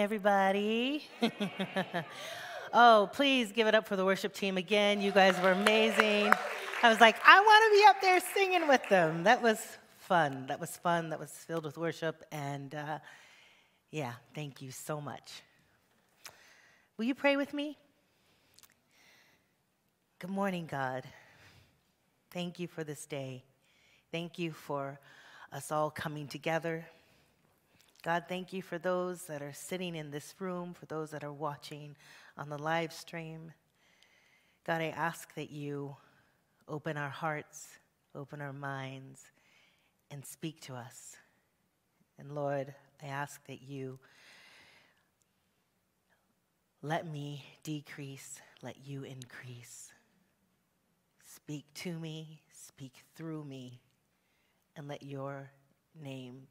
Everybody. oh, please give it up for the worship team again. You guys were amazing. I was like, I want to be up there singing with them. That was fun. That was fun. That was filled with worship. And uh, yeah, thank you so much. Will you pray with me? Good morning, God. Thank you for this day. Thank you for us all coming together. God, thank you for those that are sitting in this room, for those that are watching on the live stream. God, I ask that you open our hearts, open our minds, and speak to us. And Lord, I ask that you let me decrease, let you increase. Speak to me, speak through me, and let your name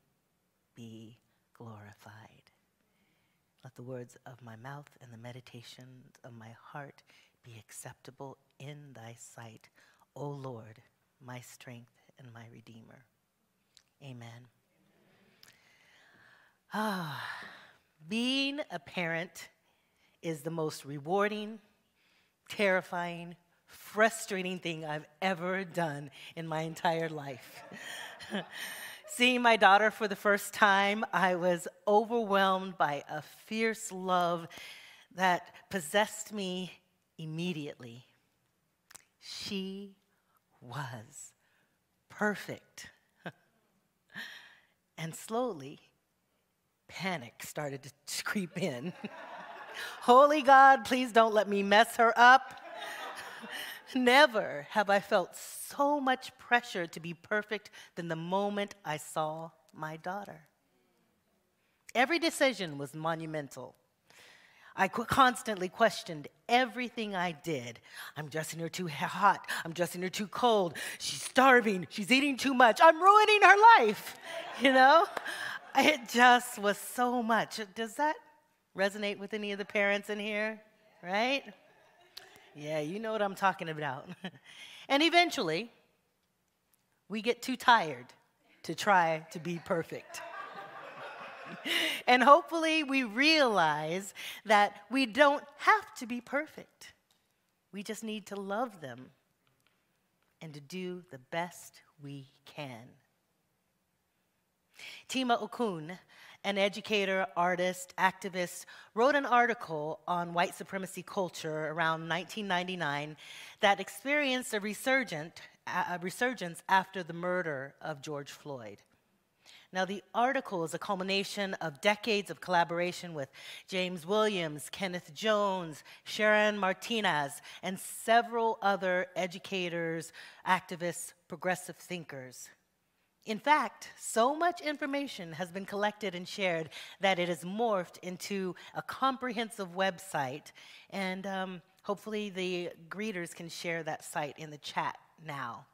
be glorified. Let the words of my mouth and the meditations of my heart be acceptable in thy sight, O Lord, my strength and my redeemer. Amen. Ah, being a parent is the most rewarding, terrifying, frustrating thing I've ever done in my entire life. Seeing my daughter for the first time, I was overwhelmed by a fierce love that possessed me immediately. She was perfect. and slowly, panic started to creep in. Holy God, please don't let me mess her up. Never have I felt so much pressure to be perfect than the moment I saw my daughter. Every decision was monumental. I constantly questioned everything I did. I'm dressing her too hot. I'm dressing her too cold. She's starving. She's eating too much. I'm ruining her life. You know? It just was so much. Does that resonate with any of the parents in here? Right? Yeah, you know what I'm talking about. and eventually, we get too tired to try to be perfect. and hopefully, we realize that we don't have to be perfect. We just need to love them and to do the best we can. Tema Okun an educator, artist, activist, wrote an article on white supremacy culture around 1999 that experienced a, resurgent, a resurgence after the murder of George Floyd. Now, the article is a culmination of decades of collaboration with James Williams, Kenneth Jones, Sharon Martinas, and several other educators, activists, progressive thinkers. In fact, so much information has been collected and shared that it has morphed into a comprehensive website. And um, hopefully, the greeters can share that site in the chat now.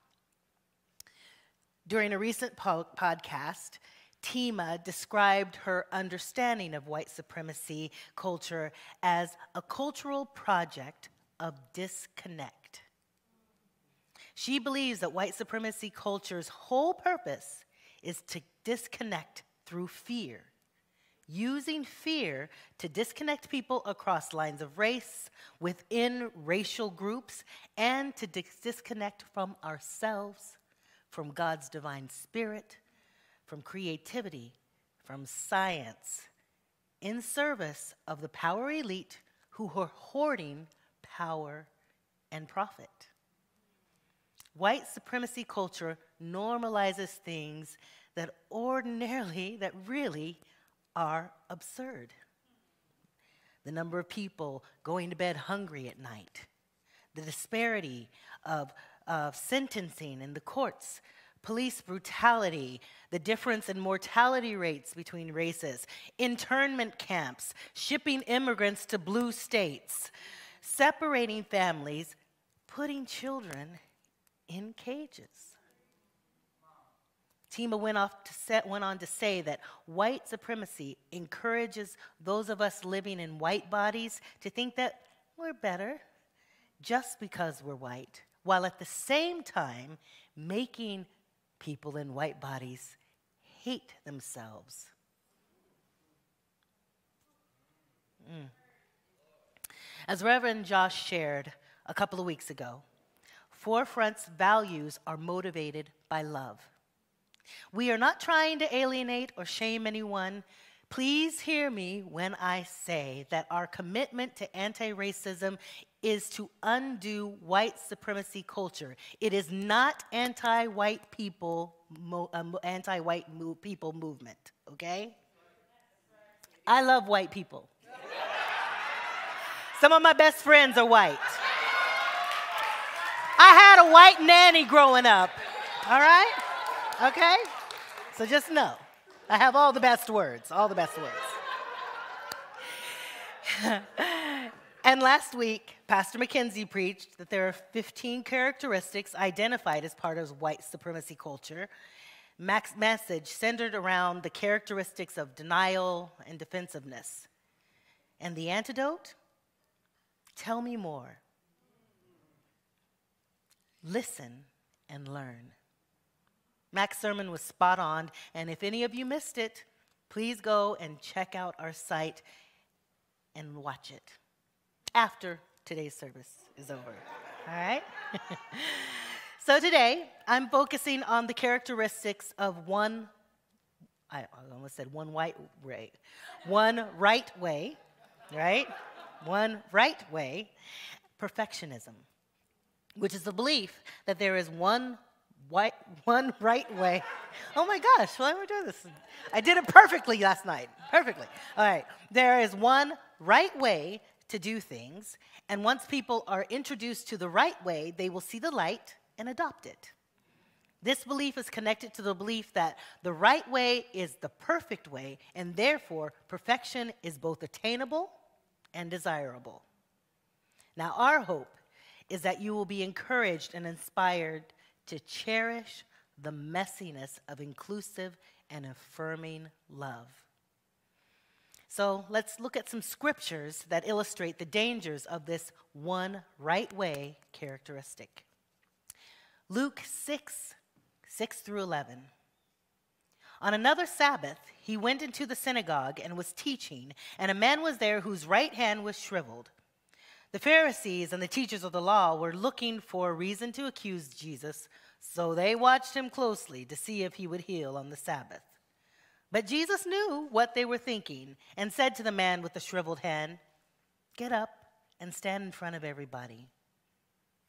During a recent po- podcast, Tema described her understanding of white supremacy culture as a cultural project of disconnect. She believes that white supremacy culture's whole purpose is to disconnect through fear, using fear to disconnect people across lines of race, within racial groups, and to dis- disconnect from ourselves, from God's divine spirit, from creativity, from science, in service of the power elite who are hoarding power and profit. White supremacy culture normalizes things that ordinarily, that really are absurd. The number of people going to bed hungry at night, the disparity of, of sentencing in the courts, police brutality, the difference in mortality rates between races, internment camps, shipping immigrants to blue states, separating families, putting children in cages. Tema went, off to set, went on to say that white supremacy encourages those of us living in white bodies to think that we're better just because we're white, while at the same time making people in white bodies hate themselves. Mm. As Reverend Josh shared a couple of weeks ago, Forefront's values are motivated by love. We are not trying to alienate or shame anyone. Please hear me when I say that our commitment to anti racism is to undo white supremacy culture. It is not anti-white people, um, anti-white people movement. Okay? I love white people. Some of my best friends are white. I had a white nanny growing up. All right? Okay? So just know, I have all the best words, all the best words. and last week, Pastor McKenzie preached that there are 15 characteristics identified as part of white supremacy culture. Mac's message centered around the characteristics of denial and defensiveness. And the antidote? Tell me more. Listen and learn. Mac's sermon was spot on, and if any of you missed it, please go and check out our site and watch it after today's service is over. All right? so today, I'm focusing on the characteristics of one, I almost said one white way, one right way, right? One right way, perfectionism, which is the belief that there is one white, one right way. Oh my gosh, why am I doing this? I did it perfectly last night. Perfectly. All right. There is one right way to do things, and once people are introduced to the right way, they will see the light and adopt it. This belief is connected to the belief that the right way is the perfect way, and therefore perfection is both attainable and desirable. Now, our hope is that you will be encouraged and inspired to cherish the messiness of inclusive and affirming love. So let's look at some scriptures that illustrate the dangers of this one right way characteristic. Luke 6, 6 through 11. On another Sabbath, he went into the synagogue and was teaching, and a man was there whose right hand was shriveled. The Pharisees and the teachers of the law were looking for a reason to accuse Jesus, so they watched him closely to see if he would heal on the Sabbath. But Jesus knew what they were thinking and said to the man with the shriveled hand, Get up and stand in front of everybody.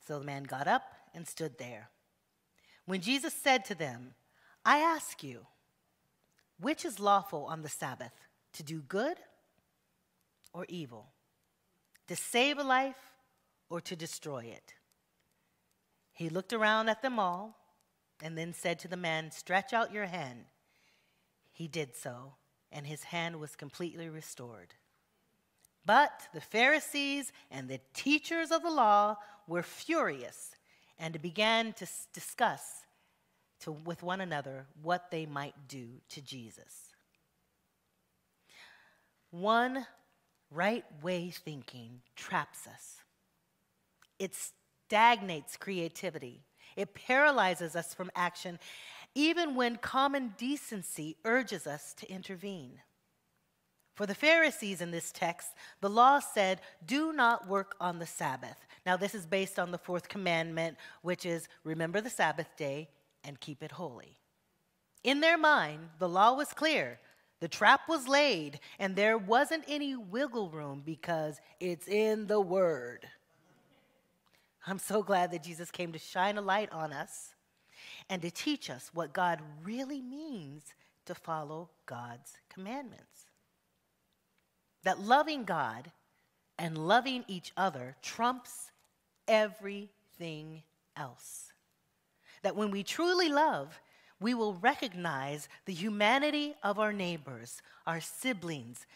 So the man got up and stood there. When Jesus said to them, I ask you, which is lawful on the Sabbath, to do good or evil? To save a life or to destroy it. He looked around at them all and then said to the man, Stretch out your hand. He did so, and his hand was completely restored. But the Pharisees and the teachers of the law were furious and began to discuss to, with one another what they might do to Jesus. One Right way thinking traps us. It stagnates creativity. It paralyzes us from action, even when common decency urges us to intervene. For the Pharisees in this text, the law said, Do not work on the Sabbath. Now, this is based on the fourth commandment, which is remember the Sabbath day and keep it holy. In their mind, the law was clear the trap was laid, and there wasn't any wiggle room because it's in the Word. I'm so glad that Jesus came to shine a light on us and to teach us what God really means to follow God's commandments. That loving God and loving each other trumps everything else. That when we truly love, we will recognize the humanity of our neighbors, our siblings,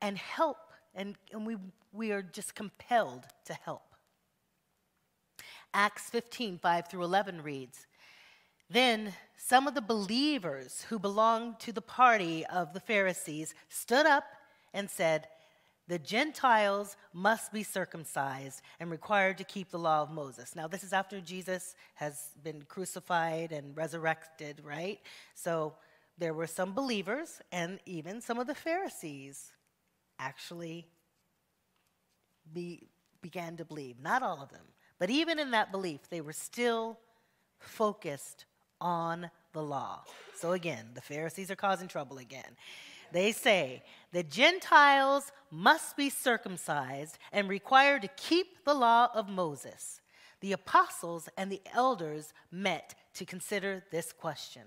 and help, and, and we, we are just compelled to help. Acts 15, 5 through 11 reads Then some of the believers who belonged to the party of the Pharisees stood up and said, the Gentiles must be circumcised and required to keep the law of Moses. Now, this is after Jesus has been crucified and resurrected, right? So there were some believers and even some of the Pharisees actually be, began to believe. Not all of them, but even in that belief, they were still focused on the law. So again, the Pharisees are causing trouble again. They say the Gentiles must be circumcised and required to keep the law of Moses. The apostles and the elders met to consider this question.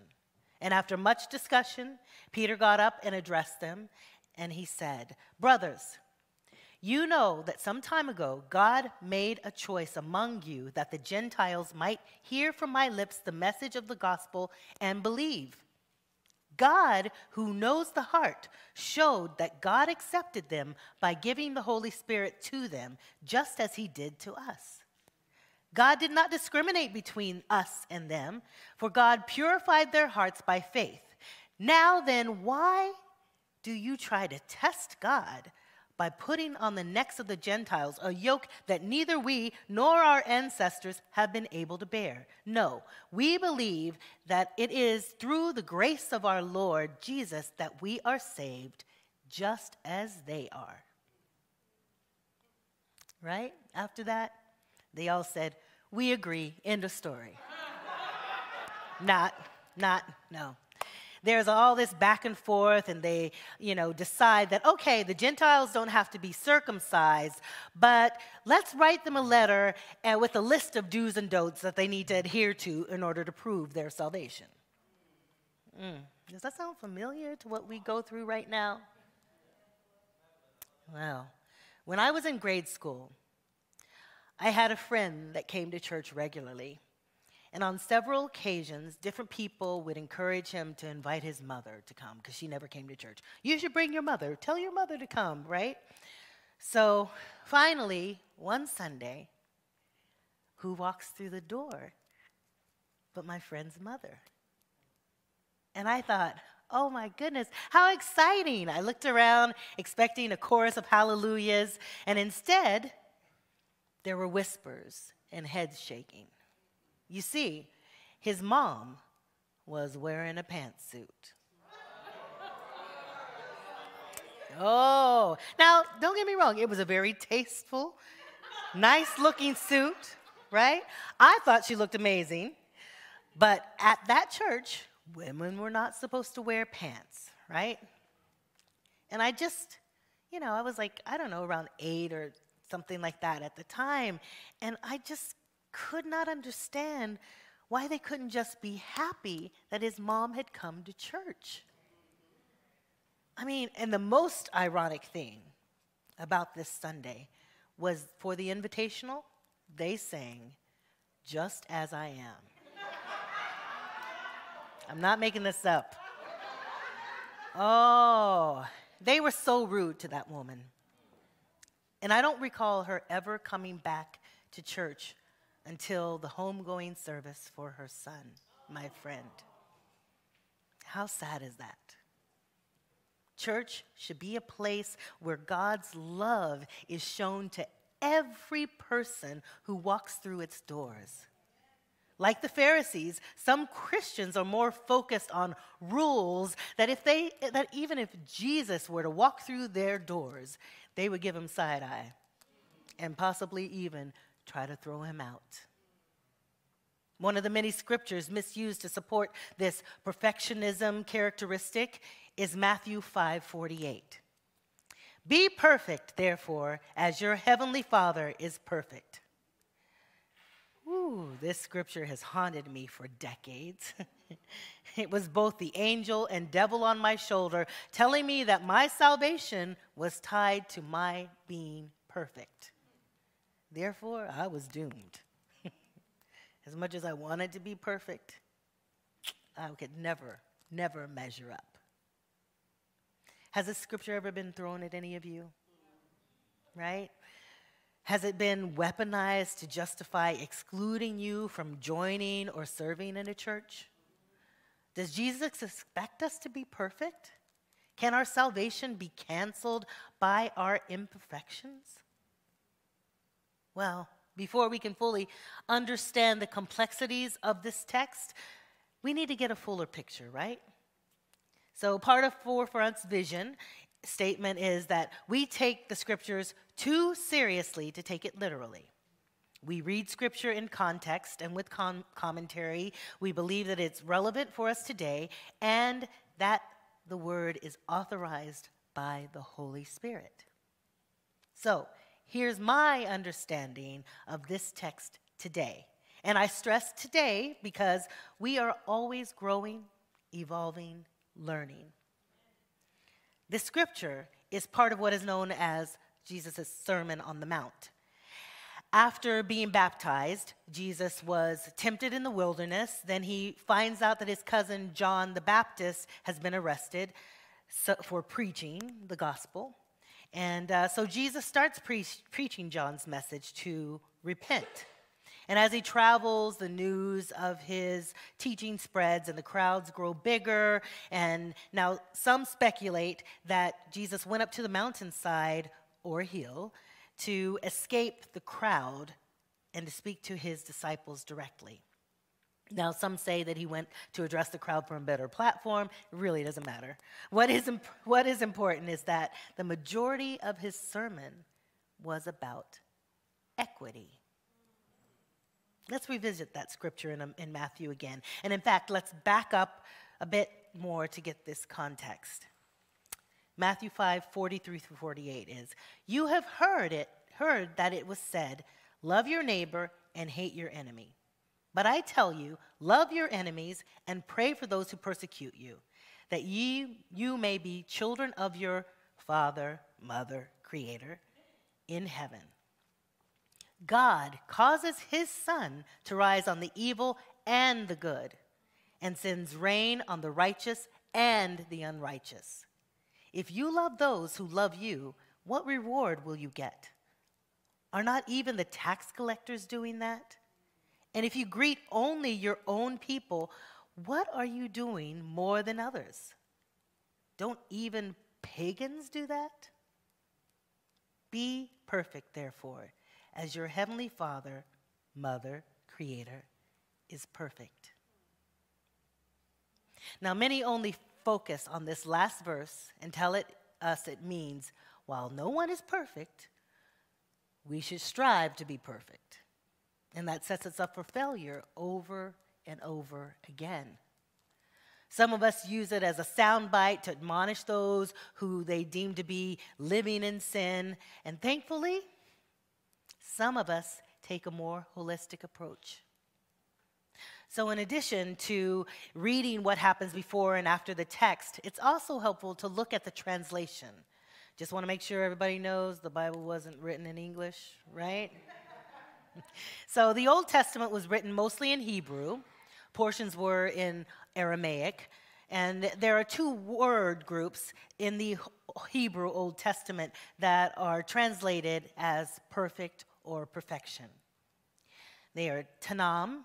And after much discussion, Peter got up and addressed them, and he said, Brothers, you know that some time ago God made a choice among you that the Gentiles might hear from my lips the message of the gospel and believe. God, who knows the heart, showed that God accepted them by giving the Holy Spirit to them, just as he did to us. God did not discriminate between us and them, for God purified their hearts by faith. Now then, why do you try to test God? By putting on the necks of the Gentiles a yoke that neither we nor our ancestors have been able to bear. No, we believe that it is through the grace of our Lord Jesus that we are saved, just as they are. Right? After that, they all said, We agree, end of story. not, not, no there's all this back and forth, and they, you know, decide that, okay, the Gentiles don't have to be circumcised, but let's write them a letter and with a list of do's and don'ts that they need to adhere to in order to prove their salvation. Mm. Does that sound familiar to what we go through right now? Well, when I was in grade school, I had a friend that came to church regularly. And on several occasions, different people would encourage him to invite his mother to come because she never came to church. You should bring your mother. Tell your mother to come, right? So finally, one Sunday, who walks through the door but my friend's mother? And I thought, oh my goodness, how exciting. I looked around expecting a chorus of hallelujahs, and instead, there were whispers and heads shaking. You see, his mom was wearing a pantsuit. Oh, now don't get me wrong, it was a very tasteful, nice looking suit, right? I thought she looked amazing, but at that church, women were not supposed to wear pants, right? And I just, you know, I was like, I don't know, around eight or something like that at the time, and I just could not understand why they couldn't just be happy that his mom had come to church. I mean, and the most ironic thing about this Sunday was for the invitational, they sang, Just as I am. I'm not making this up. Oh, they were so rude to that woman. And I don't recall her ever coming back to church until the homegoing service for her son, my friend. How sad is that? Church should be a place where God's love is shown to every person who walks through its doors. Like the Pharisees, some Christians are more focused on rules that if they that even if Jesus were to walk through their doors, they would give him side eye and possibly even try to throw him out. One of the many scriptures misused to support this perfectionism characteristic is Matthew 5:48. Be perfect, therefore, as your heavenly Father is perfect. Ooh, this scripture has haunted me for decades. it was both the angel and devil on my shoulder telling me that my salvation was tied to my being perfect. Therefore, I was doomed. as much as I wanted to be perfect, I could never, never measure up. Has this scripture ever been thrown at any of you? Right? Has it been weaponized to justify excluding you from joining or serving in a church? Does Jesus expect us to be perfect? Can our salvation be canceled by our imperfections? Well, before we can fully understand the complexities of this text, we need to get a fuller picture, right? So, part of Forefront's vision statement is that we take the scriptures too seriously to take it literally. We read scripture in context and with com- commentary. We believe that it's relevant for us today and that the word is authorized by the Holy Spirit. So, here's my understanding of this text today. And I stress today because we are always growing, evolving, learning. This scripture is part of what is known as Jesus' Sermon on the Mount. After being baptized, Jesus was tempted in the wilderness. Then he finds out that his cousin John the Baptist has been arrested for preaching the gospel. And uh, so Jesus starts pre- preaching John's message to repent. And as he travels, the news of his teaching spreads and the crowds grow bigger. And now some speculate that Jesus went up to the mountainside or hill to escape the crowd and to speak to his disciples directly. Now, some say that he went to address the crowd from a better platform. It really doesn't matter. What is, imp- what is important is that the majority of his sermon was about equity. Let's revisit that scripture in, um, in Matthew again. And in fact, let's back up a bit more to get this context. Matthew 5 43 through 48 is You have heard it, heard that it was said, Love your neighbor and hate your enemy. But I tell you, love your enemies and pray for those who persecute you, that ye, you may be children of your Father, Mother, Creator in heaven. God causes his sun to rise on the evil and the good, and sends rain on the righteous and the unrighteous. If you love those who love you, what reward will you get? Are not even the tax collectors doing that? And if you greet only your own people, what are you doing more than others? Don't even pagans do that? Be perfect, therefore as your heavenly Father, Mother, Creator is perfect. Now, many only focus on this last verse and tell it us it means while no one is perfect, we should strive to be perfect. And that sets us up for failure over and over again. Some of us use it as a soundbite to admonish those who they deem to be living in sin. And thankfully, some of us take a more holistic approach. So, in addition to reading what happens before and after the text, it's also helpful to look at the translation. Just want to make sure everybody knows the Bible wasn't written in English, right? so, the Old Testament was written mostly in Hebrew, portions were in Aramaic, and there are two word groups in the Hebrew Old Testament that are translated as perfect or perfection. They are tanam,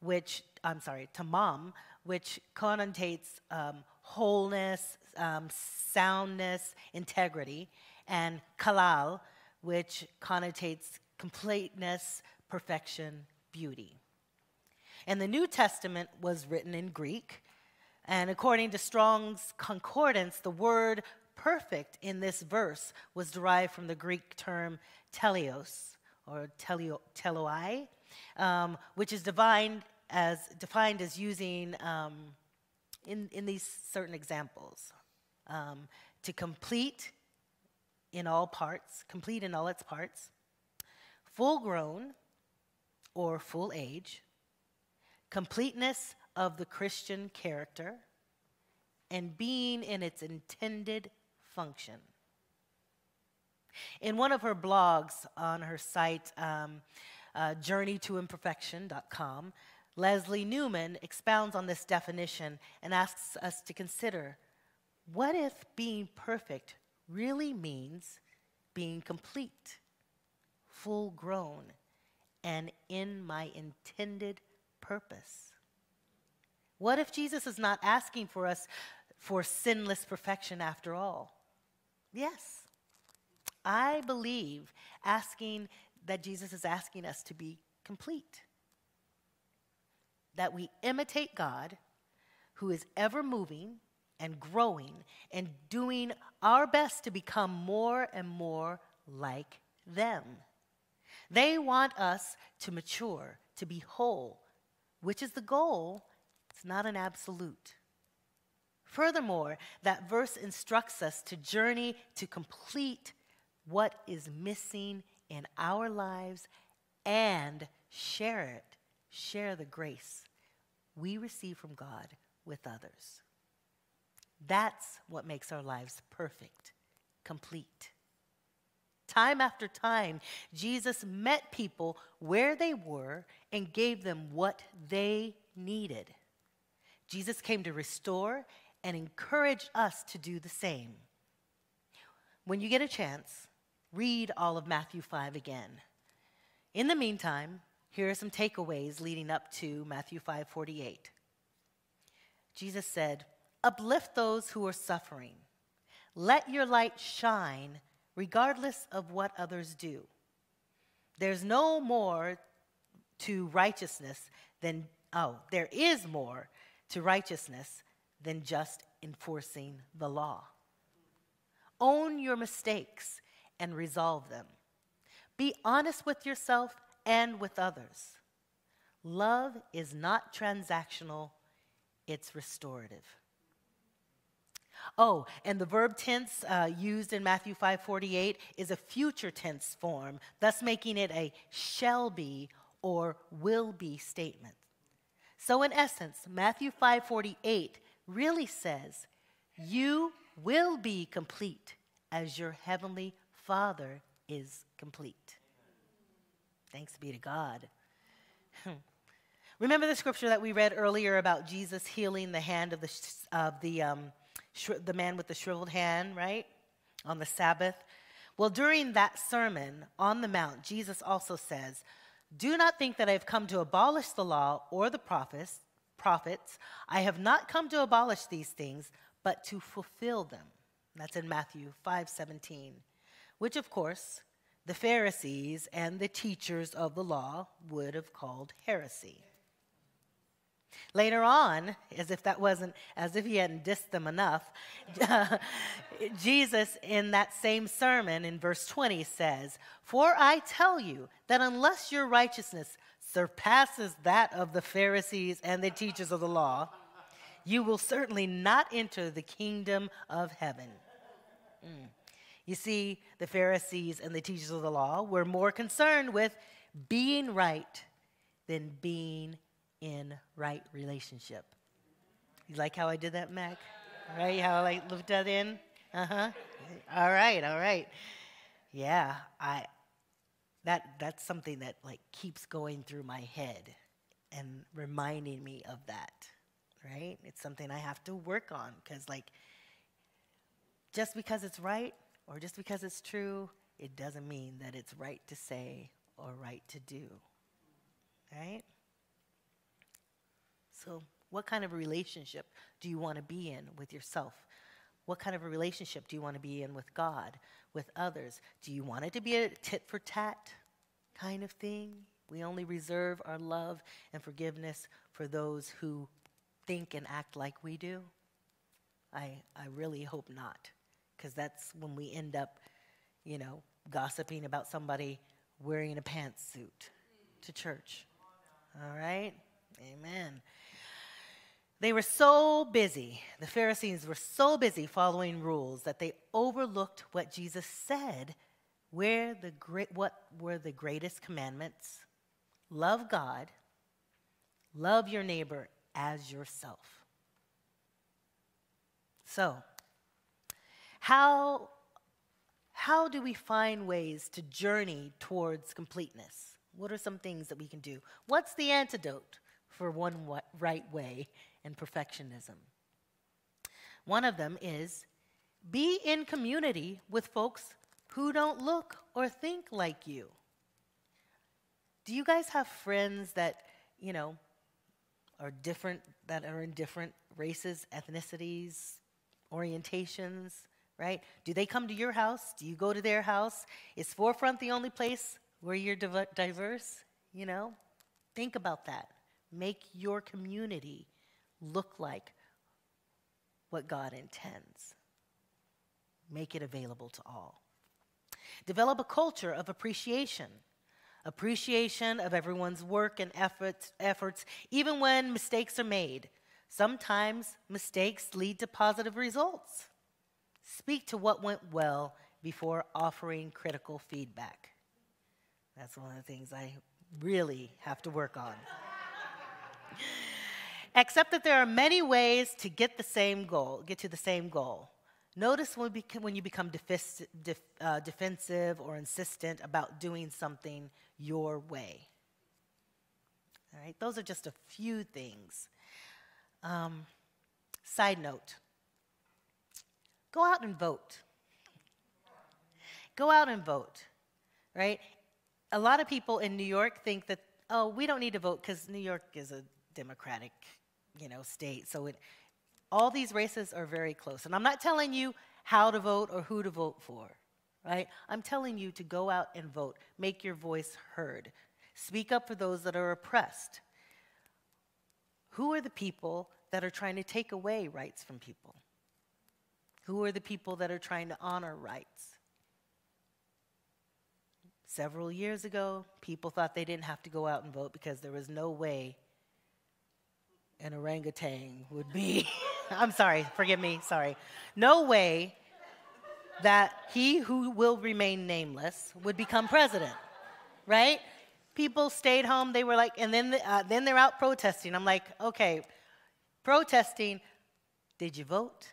which, I'm sorry, tamam, which connotates um, wholeness, um, soundness, integrity, and kalal, which connotates completeness, perfection, beauty. And the New Testament was written in Greek, and according to Strong's Concordance, the word perfect in this verse was derived from the Greek term teleos, or telio, teloi, um, which is defined as, defined as using um, in, in these certain examples um, to complete in all parts, complete in all its parts, full grown or full age, completeness of the Christian character, and being in its intended function. In one of her blogs on her site, um, uh, journeytoimperfection.com, Leslie Newman expounds on this definition and asks us to consider what if being perfect really means being complete, full grown, and in my intended purpose? What if Jesus is not asking for us for sinless perfection after all? Yes. I believe asking that Jesus is asking us to be complete. That we imitate God who is ever moving and growing and doing our best to become more and more like them. They want us to mature, to be whole, which is the goal. It's not an absolute. Furthermore, that verse instructs us to journey to complete what is missing in our lives and share it, share the grace we receive from God with others. That's what makes our lives perfect, complete. Time after time, Jesus met people where they were and gave them what they needed. Jesus came to restore and encourage us to do the same. When you get a chance, read all of Matthew 5 again. In the meantime, here are some takeaways leading up to Matthew 5:48. Jesus said, "Uplift those who are suffering. Let your light shine regardless of what others do. There's no more to righteousness than oh, there is more to righteousness than just enforcing the law. Own your mistakes and resolve them. Be honest with yourself and with others. Love is not transactional, it's restorative. Oh, and the verb tense uh, used in Matthew 5:48 is a future tense form, thus making it a shall be or will be statement. So in essence, Matthew 5:48 really says, "You will be complete as your heavenly Father is complete. Thanks be to God. Remember the scripture that we read earlier about Jesus healing the hand of the, of the, um, the man with the shriveled hand, right? On the Sabbath. Well, during that sermon on the Mount, Jesus also says, Do not think that I have come to abolish the law or the prophets. prophets. I have not come to abolish these things, but to fulfill them. That's in Matthew 5 17 which of course the Pharisees and the teachers of the law would have called heresy. Later on, as if that wasn't, as if he hadn't dissed them enough, Jesus in that same sermon in verse 20 says, For I tell you that unless your righteousness surpasses that of the Pharisees and the teachers of the law, you will certainly not enter the kingdom of heaven. Mm. You see, the Pharisees and the teachers of the law were more concerned with being right than being in right relationship. You like how I did that, Mac? Right? How I looked that in? Uh huh. All right, all right. Yeah, I. That that's something that like keeps going through my head and reminding me of that. Right? It's something I have to work on because like just because it's right or just because it's true, it doesn't mean that it's right to say or right to do. Right? So, what kind of a relationship do you want to be in with yourself? What kind of a relationship do you want to be in with God, with others? Do you want it to be a tit for tat kind of thing? We only reserve our love and forgiveness for those who think and act like we do? I, I really hope not because that's when we end up, you know, gossiping about somebody wearing a pantsuit to church. All right? Amen. They were so busy, the Pharisees were so busy following rules that they overlooked what Jesus said where the great, what were the greatest commandments. Love God, love your neighbor as yourself. So, how, how do we find ways to journey towards completeness? What are some things that we can do? What's the antidote for one right way and perfectionism? One of them is be in community with folks who don't look or think like you. Do you guys have friends that, you know, are different, that are in different races, ethnicities, orientations, right? Do they come to your house? Do you go to their house? Is Forefront the only place where you're diverse? You know? Think about that. Make your community look like what God intends. Make it available to all. Develop a culture of appreciation. Appreciation of everyone's work and efforts, efforts, even when mistakes are made. Sometimes mistakes lead to positive results. Speak to what went well before offering critical feedback. That's one of the things I really have to work on. Accept that there are many ways to get the same goal, get to the same goal. Notice when, when you become def, uh, defensive or insistent about doing something your way. All right, those are just a few things. Um, side note go out and vote. Go out and vote, right? A lot of people in New York think that, oh, we don't need to vote because New York is a democratic, you know, state. So it, all these races are very close. And I'm not telling you how to vote or who to vote for, right? I'm telling you to go out and vote. Make your voice heard. Speak up for those that are oppressed. Who are the people that are trying to take away rights from people? Who are the people that are trying to honor rights? Several years ago, people thought they didn't have to go out and vote because there was no way an orangutan would be. I'm sorry, forgive me, sorry. No way that he who will remain nameless would become president, right? People stayed home. They were like, and then uh, then they're out protesting. I'm like, okay, protesting. Did you vote?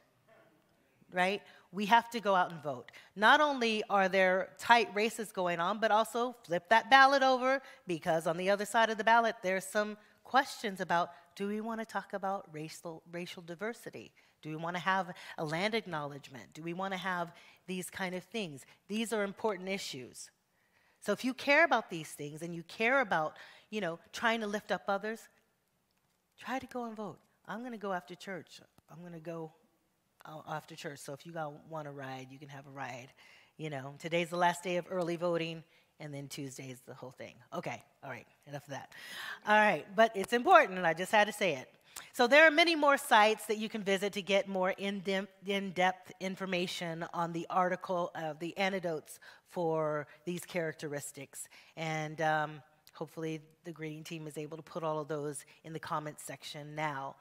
Right? We have to go out and vote. Not only are there tight races going on, but also flip that ballot over because on the other side of the ballot, there's some questions about do we want to talk about racial, racial diversity? Do we want to have a land acknowledgement? Do we want to have these kind of things? These are important issues. So if you care about these things and you care about, you know, trying to lift up others, try to go and vote. I'm going to go after church. I'm going to go uh, after church. So if you want to ride, you can have a ride. You know, today's the last day of early voting and then Tuesday is the whole thing. Okay, all right, enough of that. All right, but it's important, and I just had to say it. So there are many more sites that you can visit to get more in-depth information on the article of the antidotes for these characteristics. And um, hopefully the grading team is able to put all of those in the comments section now.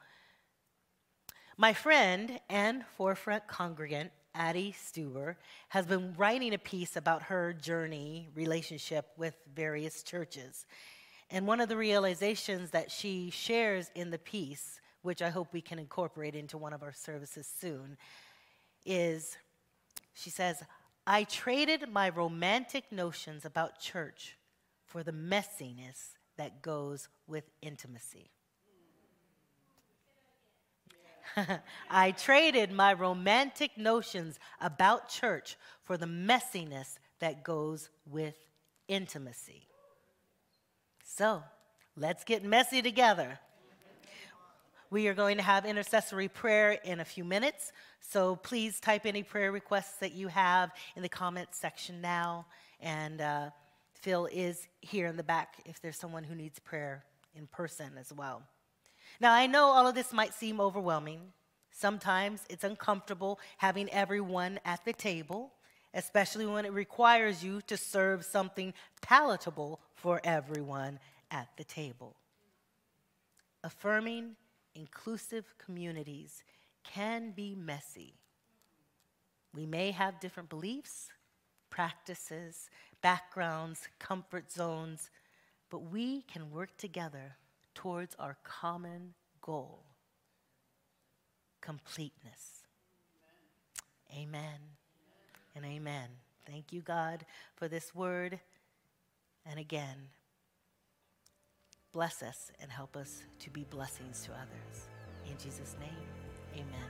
My friend and forefront congregant Addie Stuber, has been writing a piece about her journey relationship with various churches. And one of the realizations that she shares in the piece, which I hope we can incorporate into one of our services soon, is she says, I traded my romantic notions about church for the messiness that goes with intimacy. I traded my romantic notions about church for the messiness that goes with intimacy. So, let's get messy together. We are going to have intercessory prayer in a few minutes, so please type any prayer requests that you have in the comments section now. And uh, Phil is here in the back if there's someone who needs prayer in person as well. Now, I know all of this might seem overwhelming. Sometimes it's uncomfortable having everyone at the table, especially when it requires you to serve something palatable for everyone at the table. Affirming inclusive communities can be messy. We may have different beliefs, practices, backgrounds, comfort zones, but we can work together towards our common goal completeness. Amen, amen and amen. Thank you, God, for this word. And again, bless us and help us to be blessings to others. In Jesus' name, amen.